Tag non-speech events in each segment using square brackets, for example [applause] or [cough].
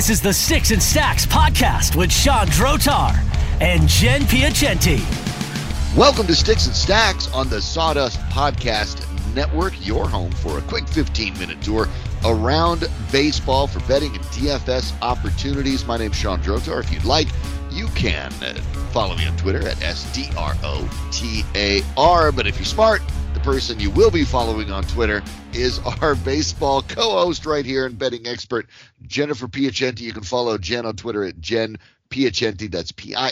This is the Sticks and Stacks podcast with Sean Drotar and Jen Piacenti. Welcome to Sticks and Stacks on the Sawdust Podcast Network, your home for a quick 15 minute tour around baseball for betting and DFS opportunities. My name's Sean Drotar. If you'd like, you can follow me on Twitter at SDROTAR. But if you're smart, the person you will be following on Twitter is our baseball co-host right here and betting expert, Jennifer Piacenti. You can follow Jen on Twitter at Jen Piacenti. That's P-I-A-C-E-N-T-I.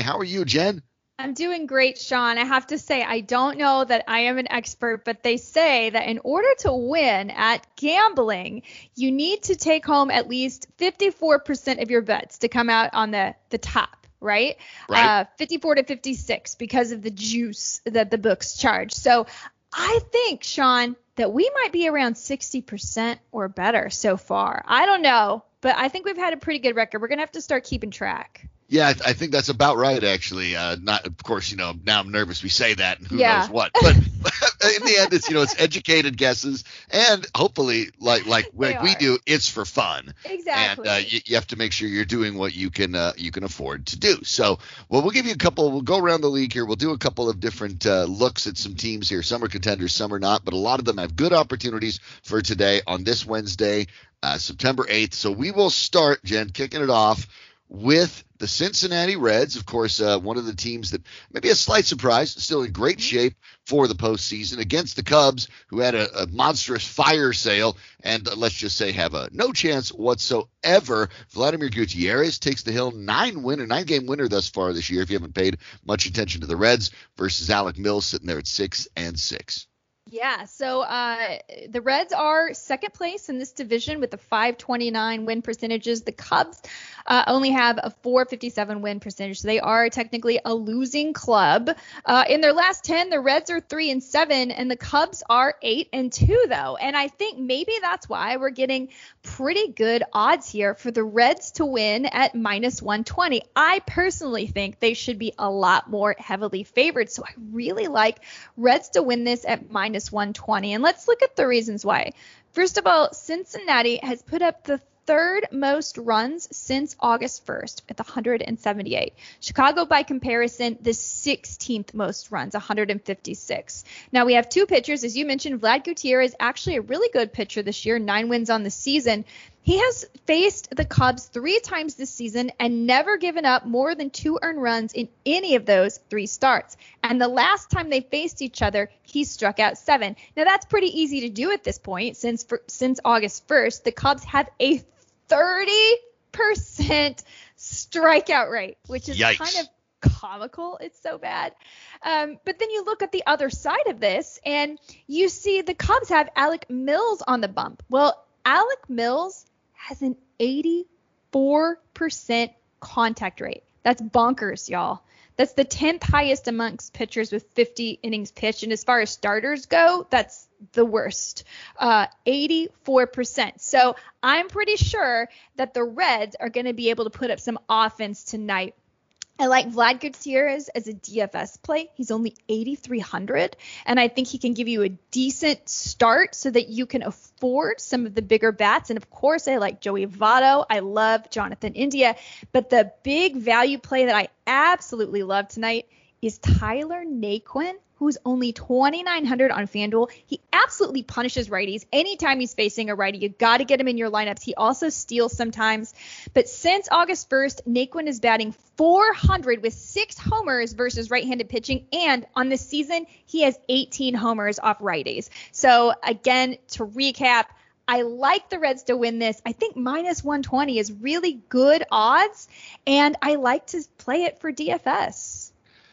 How are you, Jen? I'm doing great, Sean. I have to say, I don't know that I am an expert, but they say that in order to win at gambling, you need to take home at least 54% of your bets to come out on the, the top right? Right. Uh, 54 to 56 because of the juice that the books charge. So I think, Sean, that we might be around 60% or better so far. I don't know, but I think we've had a pretty good record. We're going to have to start keeping track. Yeah, I, th- I think that's about right, actually. Uh, not, of course, you know, now I'm nervous we say that and who Yeah. knows what. But [laughs] in the end, it's you know, it's educated guesses, and hopefully, like like [laughs] like we do, it's for fun. Exactly. And uh, you, you have to make sure you're doing what you can uh, you can afford to do. So, well, we'll give you a couple. We'll go around the league here. We'll do a couple of different uh, looks at some teams here. Some are contenders, some are not, but a lot of them have good opportunities for today on this Wednesday, uh, September 8th. So we will start, Jen, kicking it off with the Cincinnati Reds. Of course, uh, one of the teams that maybe a slight surprise, still in great shape for the postseason against the Cubs, who had a, a monstrous fire sale and uh, let's just say have a no chance whatsoever. Vladimir Gutierrez takes the hill, nine winner, nine game winner thus far this year. If you haven't paid much attention to the Reds versus Alec Mills sitting there at six and six. Yeah, so uh, the Reds are second place in this division with a 529 win percentages. The Cubs uh, only have a 457 win percentage. So they are technically a losing club. Uh, in their last 10, the Reds are 3 and 7 and the Cubs are 8 and 2 though. And I think maybe that's why we're getting pretty good odds here for the Reds to win at minus 120. I personally think they should be a lot more heavily favored. So I really like Reds to win this at minus 120. And let's look at the reasons why. First of all, Cincinnati has put up the third most runs since August 1st with 178. Chicago, by comparison, the 16th most runs, 156. Now we have two pitchers, as you mentioned. Vlad Gutierrez, is actually a really good pitcher this year, nine wins on the season. He has faced the Cubs three times this season and never given up more than two earned runs in any of those three starts. And the last time they faced each other, he struck out seven. Now that's pretty easy to do at this point since for, since August 1st, the Cubs have a 30% strikeout rate, which is Yikes. kind of comical. It's so bad. Um, but then you look at the other side of this and you see the Cubs have Alec Mills on the bump. Well, Alec Mills has an 84% contact rate. That's bonkers, y'all. That's the 10th highest amongst pitchers with 50 innings pitched. And as far as starters go, that's the worst. Uh, 84%. So I'm pretty sure that the Reds are going to be able to put up some offense tonight. I like Vlad Gutierrez as a DFS play. He's only 8,300, and I think he can give you a decent start so that you can afford some of the bigger bats. And of course, I like Joey Votto. I love Jonathan India, but the big value play that I absolutely love tonight is Tyler Naquin, who's only 2,900 on FanDuel. He absolutely punishes righties anytime he's facing a righty. You got to get him in your lineups. He also steals sometimes. But since August 1st, Naquin is batting 400 with six homers versus right-handed pitching, and on the season he has 18 homers off righties. So again, to recap. I like the Reds to win this. I think minus 120 is really good odds, and I like to play it for DFS.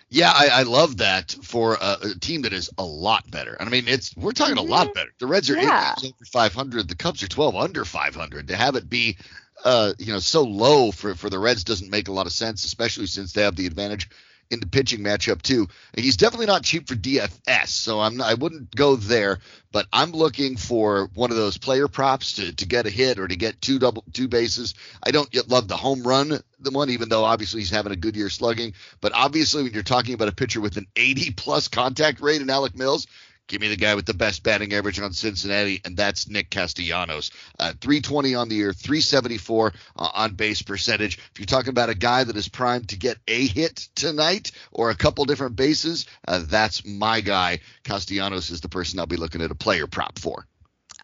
Yeah, I, I love that for a, a team that is a lot better. I mean, it's we're talking a lot Mhm. better. The Reds are Yeah. eight over 500. The Cubs are 12 under 500. To have it be, uh, you know, so low for for the Reds doesn't make a lot of sense, especially since they have the advantage in the pitching matchup too. He's definitely not cheap for DFS, so I'm not, I wouldn't go there. But I'm looking for one of those player props to, to get a hit or to get two double two bases. I don't yet love the home run the one, even though obviously he's having a good year slugging. But obviously, when you're talking about a pitcher with an 80 plus contact rate in Alec Mills, Give me the guy with the best batting average on Cincinnati, and that's Nick Castellanos. Uh, 320 on the year, 374 uh, on base percentage. If you're talking about a guy that is primed to get a hit tonight or a couple different bases, uh, that's my guy. Castellanos is the person I'll be looking at a player prop for.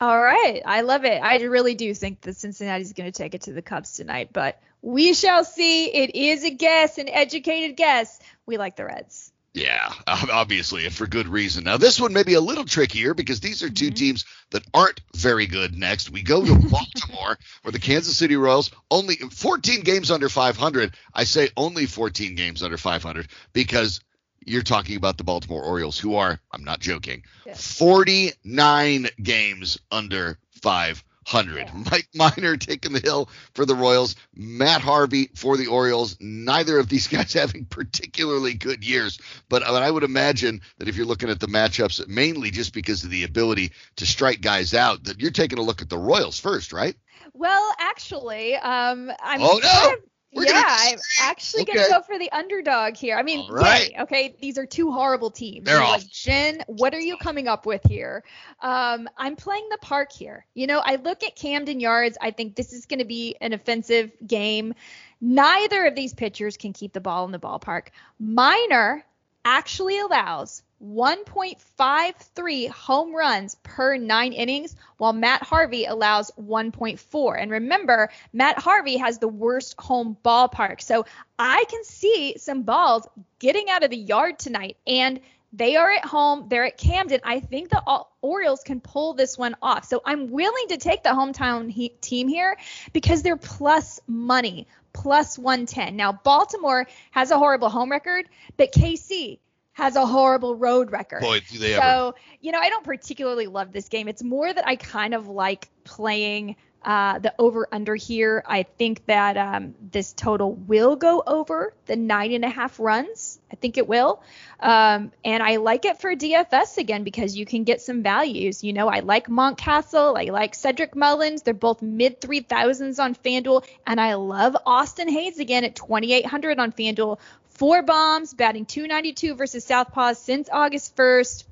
All right. I love it. I really do think that Cincinnati's going to take it to the Cubs tonight, but we shall see. It is a guess, an educated guess. We like the Reds. Yeah, [laughs] obviously, and for good reason. Now, this one may be a little trickier because these are 2 mm-hmm. teams that aren't very good next. We go to [laughs] Baltimore, where the Kansas City Royals only 14 games under 500. I say only 14 games under 500 because you're talking about the Baltimore Orioles, who are, I'm not joking, 49 games under 500 hundred. Mike Minor taking the hill for the Royals. Matt Harvey for the Orioles. Neither of these [laughs] guys having particularly good years, but I would imagine that if you're looking at the matchups, mainly just because of the ability to strike guys out, that you're taking a look at the Royals first, right? Well, actually, um, I'm oh no. Kind of, we're yeah, I'm actually okay. gonna go for the underdog here. I mean, right. yay, okay, these are two horrible teams. They're Like, Jen, what are you coming up with here? Um, I'm playing the park here. You know, I look at Camden Yards. I think this is gonna be an offensive game. Neither of these pitchers can keep the ball in the ballpark. Minor actually allows 1.53 home runs per nine innings, while Matt Harvey allows 1.4. And remember, Matt Harvey has the worst home ballpark. So I can see some balls getting out of the yard tonight. And they are at home. They're at Camden. I think the Orioles can pull this one off. So I'm willing to take the hometown he- team here because they're plus money, plus 110. Now, Baltimore has a horrible home record, but KC has a horrible road record. Boy, do they so, ever. you know, I don't particularly love this game. It's more that I kind of like playing uh, the over under here. I think that um, this total will go over the nine and a half runs. I think it will. Um, and I like it for DFS again because you can get some values. You know, I like Mountcastle. I like Cedric Mullins. They're both mid 3000s on FanDuel. And I love Austin Hays again at 2800 on FanDuel four bombs, batting 292 versus Southpaws since August 1st.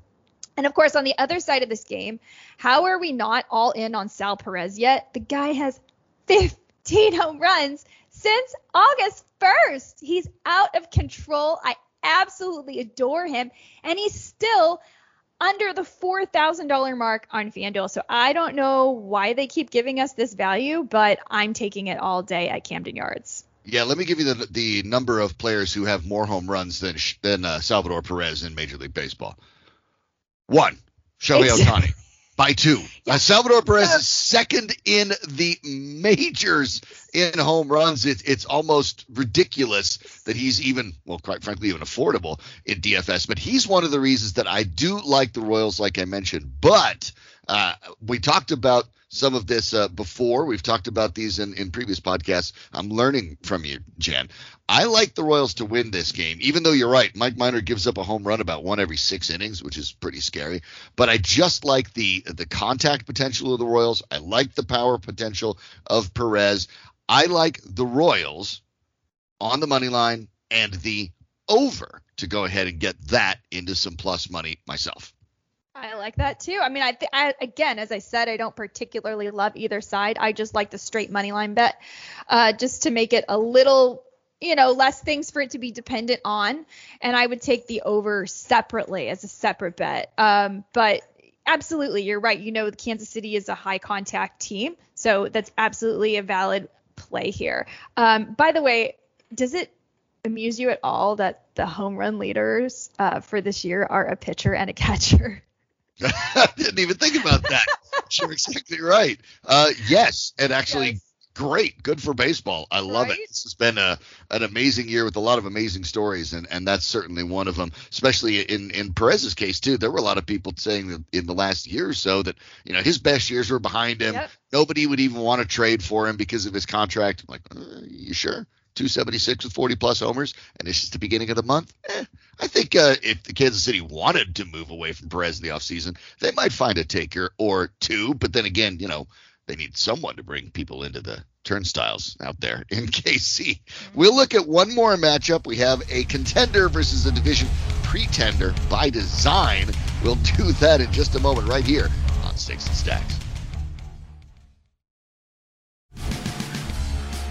And of course, on the other side of this game, how are we not all in on Sal Perez yet? The guy has 15 home runs since August 1st. He's out of control. I absolutely adore him. And he's still under the $4,000 mark on FanDuel. So I don't know why they keep giving us this value, but I'm taking it all day at Camden Yards. Yeah, let me give you the the number of players who have more home runs than than uh, Salvador Perez in Major League Baseball. One, Shohei Ohtani [laughs] by two. Uh, Salvador Perez is second in the majors in home runs. It, it's almost ridiculous that he's even, well, quite frankly, even affordable in DFS. But he's one of the reasons that I do like the Royals, like I mentioned. But uh, we talked about some of this uh, before. We've talked about these in, in previous podcasts. I'm learning from you, Jen. I like the Royals to win this game, even though you're right. Mike Minor gives up a home run about one every six innings, which is pretty scary. But I just like the the contact potential of the Royals. I like the power potential of Perez. I like the Royals on the money line and the over to go ahead and get that into some plus money myself. Like that too. I mean, I, th- I, again, as I said, I don't particularly love either side. I just like the straight money line bet, uh, just to make it a little, you know, less things for it to be dependent on. And I would take the over separately as a separate bet. Um, but absolutely, you're right. You know, Kansas City is a high contact team, so that's absolutely a valid play here. Um, by the way, does it amuse you at all that the home run leaders uh, for this year are a pitcher and a catcher? [laughs] [laughs] I didn't even think about that. You're [laughs] exactly right. Uh, yes, and actually, yes. great, good for baseball. I love right? it. This has been a an amazing year with a lot of amazing stories, and and that's certainly one of them. Especially in in Perez's case too, there were a lot of people saying that in the last year or so that you know his best years were behind him. Yep. Nobody would even want to trade for him because of his contract. I'm like, uh, you sure? 276 with 40 plus homers, and it's just the beginning of the month. Eh, I think uh, if the Kansas City wanted to move away from Perez in the offseason, they might find a taker or two. But then again, you know, they need someone to bring people into the turnstiles out there [laughs] in KC. We'll look at one more matchup. We have a contender versus a division pretender by design. We'll do that in just a moment right here on Sticks and Stacks.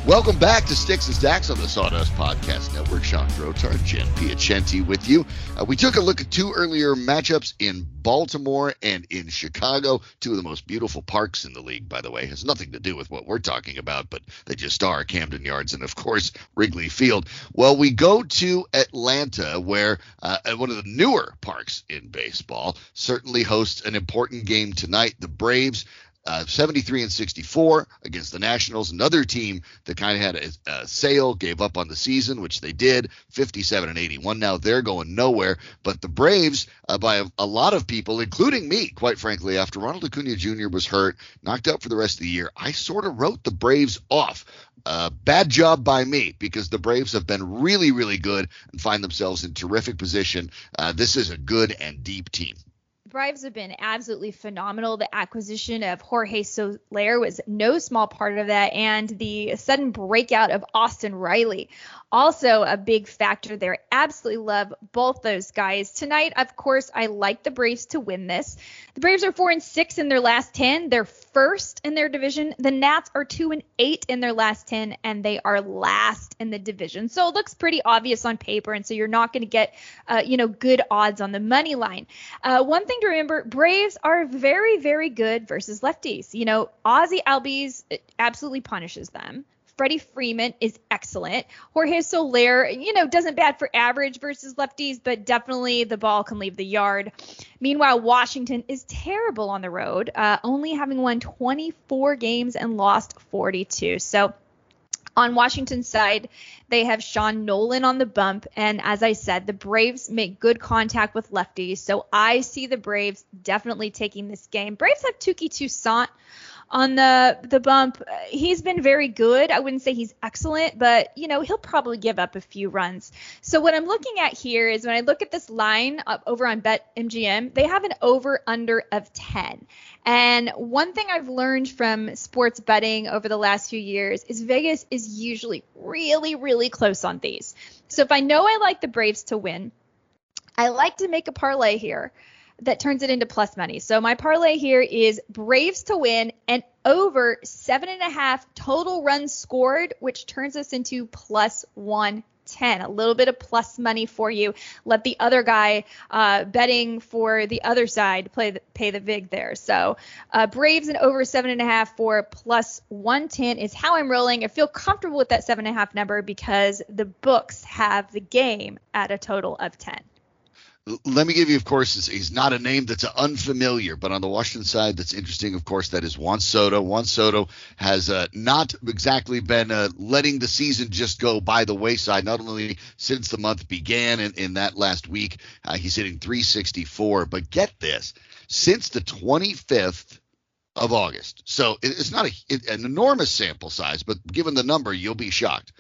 Welcome back to Sticks and Stacks on the Sawdust Podcast Network. Sean Drotar, Jen Piacenti with you. Uh, we took a look at two earlier matchups in Baltimore and in Chicago, two of the most beautiful parks in the league, by the way. Has nothing to do with what we're talking about, but they just are Camden Yards and, of course, Wrigley Field. Well, we go to Atlanta, where uh, one of the newer parks in baseball certainly hosts an important game tonight. The Braves uh, 73 and 64 against the Nationals, another team that kind of had a, a, sale, gave up on the season, which they did, 57 and 81. Now they're going nowhere. But the Braves, uh, by a, a, lot of people, including me, quite frankly, after Ronald Acuna Jr. was hurt, knocked out for the rest of the year, I sort of wrote the Braves off. Uh, bad job by me because the Braves have been really, really good and find themselves in terrific position. Uh, this is a good and deep team. Braves have been absolutely phenomenal. The acquisition of Jorge Soler was no small part of that, and the sudden breakout of Austin Riley also a big factor there. Absolutely love both those guys. Tonight, of course, I like the Braves to win this. The Braves are four and six in their last ten. They're first in their division. The Nats are two and eight in their last ten, and they are last in the division. So it looks pretty obvious on paper, and so you're not going to get, uh, you know, good odds on the money line. Uh, one thing to remember: Braves are very, very good versus lefties. You know, Ozzie Albies absolutely punishes them. Freddie Freeman is excellent. Jorge Soler, you know, doesn't bad for average versus lefties, but definitely the ball can leave the yard. Meanwhile, Washington is terrible on the road, uh, only having won 24 games and lost 42. So on Washington's side, they have Sean Nolin on the bump. And as I said, the Braves make good contact with lefties. So I see the Braves definitely taking this game. Braves have Touki Toussaint on the the bump. Uh, he's been very good. I wouldn't say he's excellent, but you know he'll probably give up a few runs. So what I'm looking at here is when I look at this line over on BetMGM, they have an over under of 10. And one thing I've learned from sports betting over the last few years is Vegas is usually really really close on these. So if I know I like the Braves to win, I like to make a parlay here that turns it into plus money. So my parlay here is Braves to win and over seven and a half total runs scored, which turns us into plus 110. A little bit of plus money for you. Let the other guy uh, betting for the other side play the, pay the vig there. So uh, Braves and over seven and a half for plus 110 is how I'm rolling. I feel comfortable with that seven and a half number because the books have the game at a total of 10 let me give you, of course, he's not a name that's unfamiliar, but on the Washington side, that's interesting, of course, that is Juan Soto. Juan Soto has uh, not exactly been uh, letting the season just go by the wayside, not only since the month began in, in that last week, uh, he's hitting 364, but get this, since the 25th of August. So it's not a, an enormous sample size, but given the number, you'll be shocked.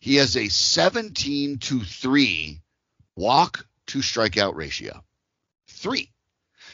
He has a 17 to 3 walk to strikeout ratio. Three.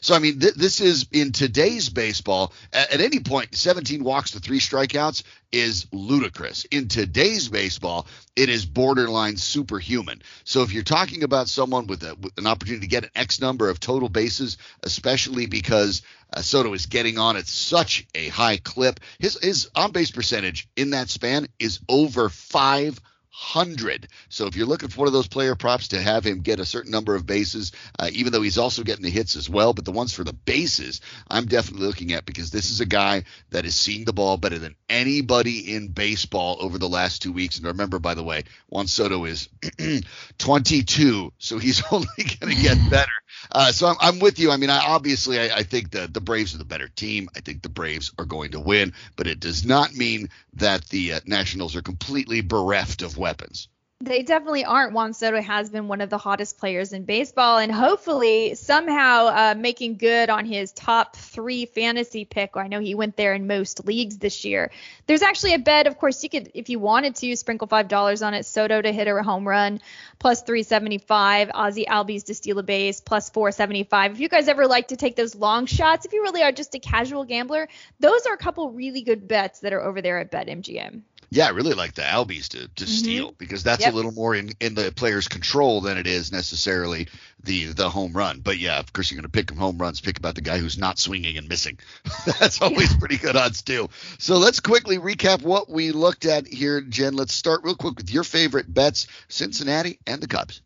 So, I mean, th- this is in today's baseball, at, at, any point, 17 walks to three strikeouts is ludicrous. In today's baseball, it is borderline superhuman. So, if you're talking about someone with, a, with an opportunity to get an X number of total bases, especially because uh, Soto is getting on at such a high clip, his, his on base percentage in that span is over five hundred. So if you're looking for one of those player props to have him get a certain number of bases, uh, even though he's also getting the hits as well, but the ones for the bases, I'm definitely looking at because this is a guy that is seeing the ball better than anybody in baseball over the last two weeks. And remember, by the way, Juan Soto is [clears throat] 22, so he's [laughs] only going to get better. Uh, so I'm, I'm, with you. I mean, I, obviously, I, I think the the Braves are the better team. I think the Braves are going to win, but it does not mean that the uh, Nationals are completely bereft of weapons. They definitely aren't. Juan Soto has been one of the hottest players in baseball, and hopefully somehow uh, making good on his top three fantasy pick. I know he went there in most leagues this year. There's actually a bet, of course, you could, if you wanted to, sprinkle five dollars on it. Soto to hit a home run, plus 375. Ozzie Albies to steal a base, plus 475. If you guys ever like to take those long shots, if you really are just a casual gambler, those are a couple really good bets that are over there at BetMGM. Yeah, I really like the Albies to, to mm-hmm. steal because that's yep. a little more in, in the player's control than it is necessarily the the home run. But yeah, of course you're going to pick home runs. Pick about the guy who's not swinging and missing. [laughs] that's always yeah. pretty good odds too. So let's quickly recap what we looked at here, Jen. Let's start real quick with your favorite bets: Cincinnati and the Cubs.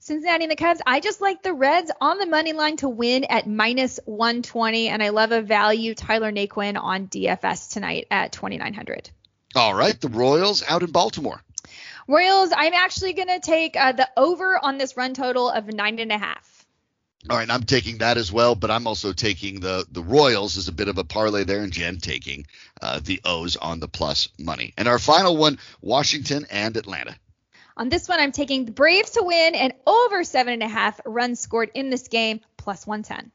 Cincinnati and the Cubs. I just like the Reds on the money line to win at minus 120, and I love a value Tyler Naquin on DFS tonight at 2900. All right, the Royals out in Baltimore. Royals, I'm actually going to take uh, the over on this run total of nine and a half. All right, I'm taking that as well, but I'm also taking the the Royals as a bit of a parlay there, and Jen taking uh, the O's on the plus money. And our final one, Washington and Atlanta. On this one, I'm taking the Braves to win and over seven and a half runs scored in this game, plus 110.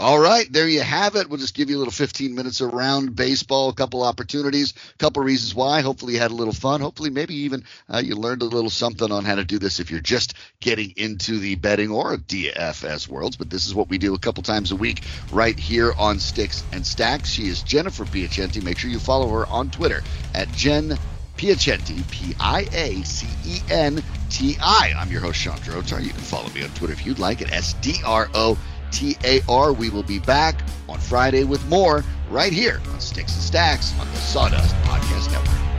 All right, there you have it. We'll just give you a little 15 minutes around baseball, a couple opportunities, a couple reasons why. Hopefully, you had a little fun. Hopefully, maybe even uh, you learned a little something on how to do this if you're just getting into the betting or DFS worlds. But this is what we do a couple times a week right here on Sticks and Stacks. She is Jennifer Piacenti. Make sure you follow her on Twitter at Jen Piacenti, P I A C E N T I. I'm your host, Sean Drotar. You can follow me on Twitter if you'd like at S D R O A R. We will be back on Friday with more right here on Sticks and Stacks on the Sawdust Podcast Network.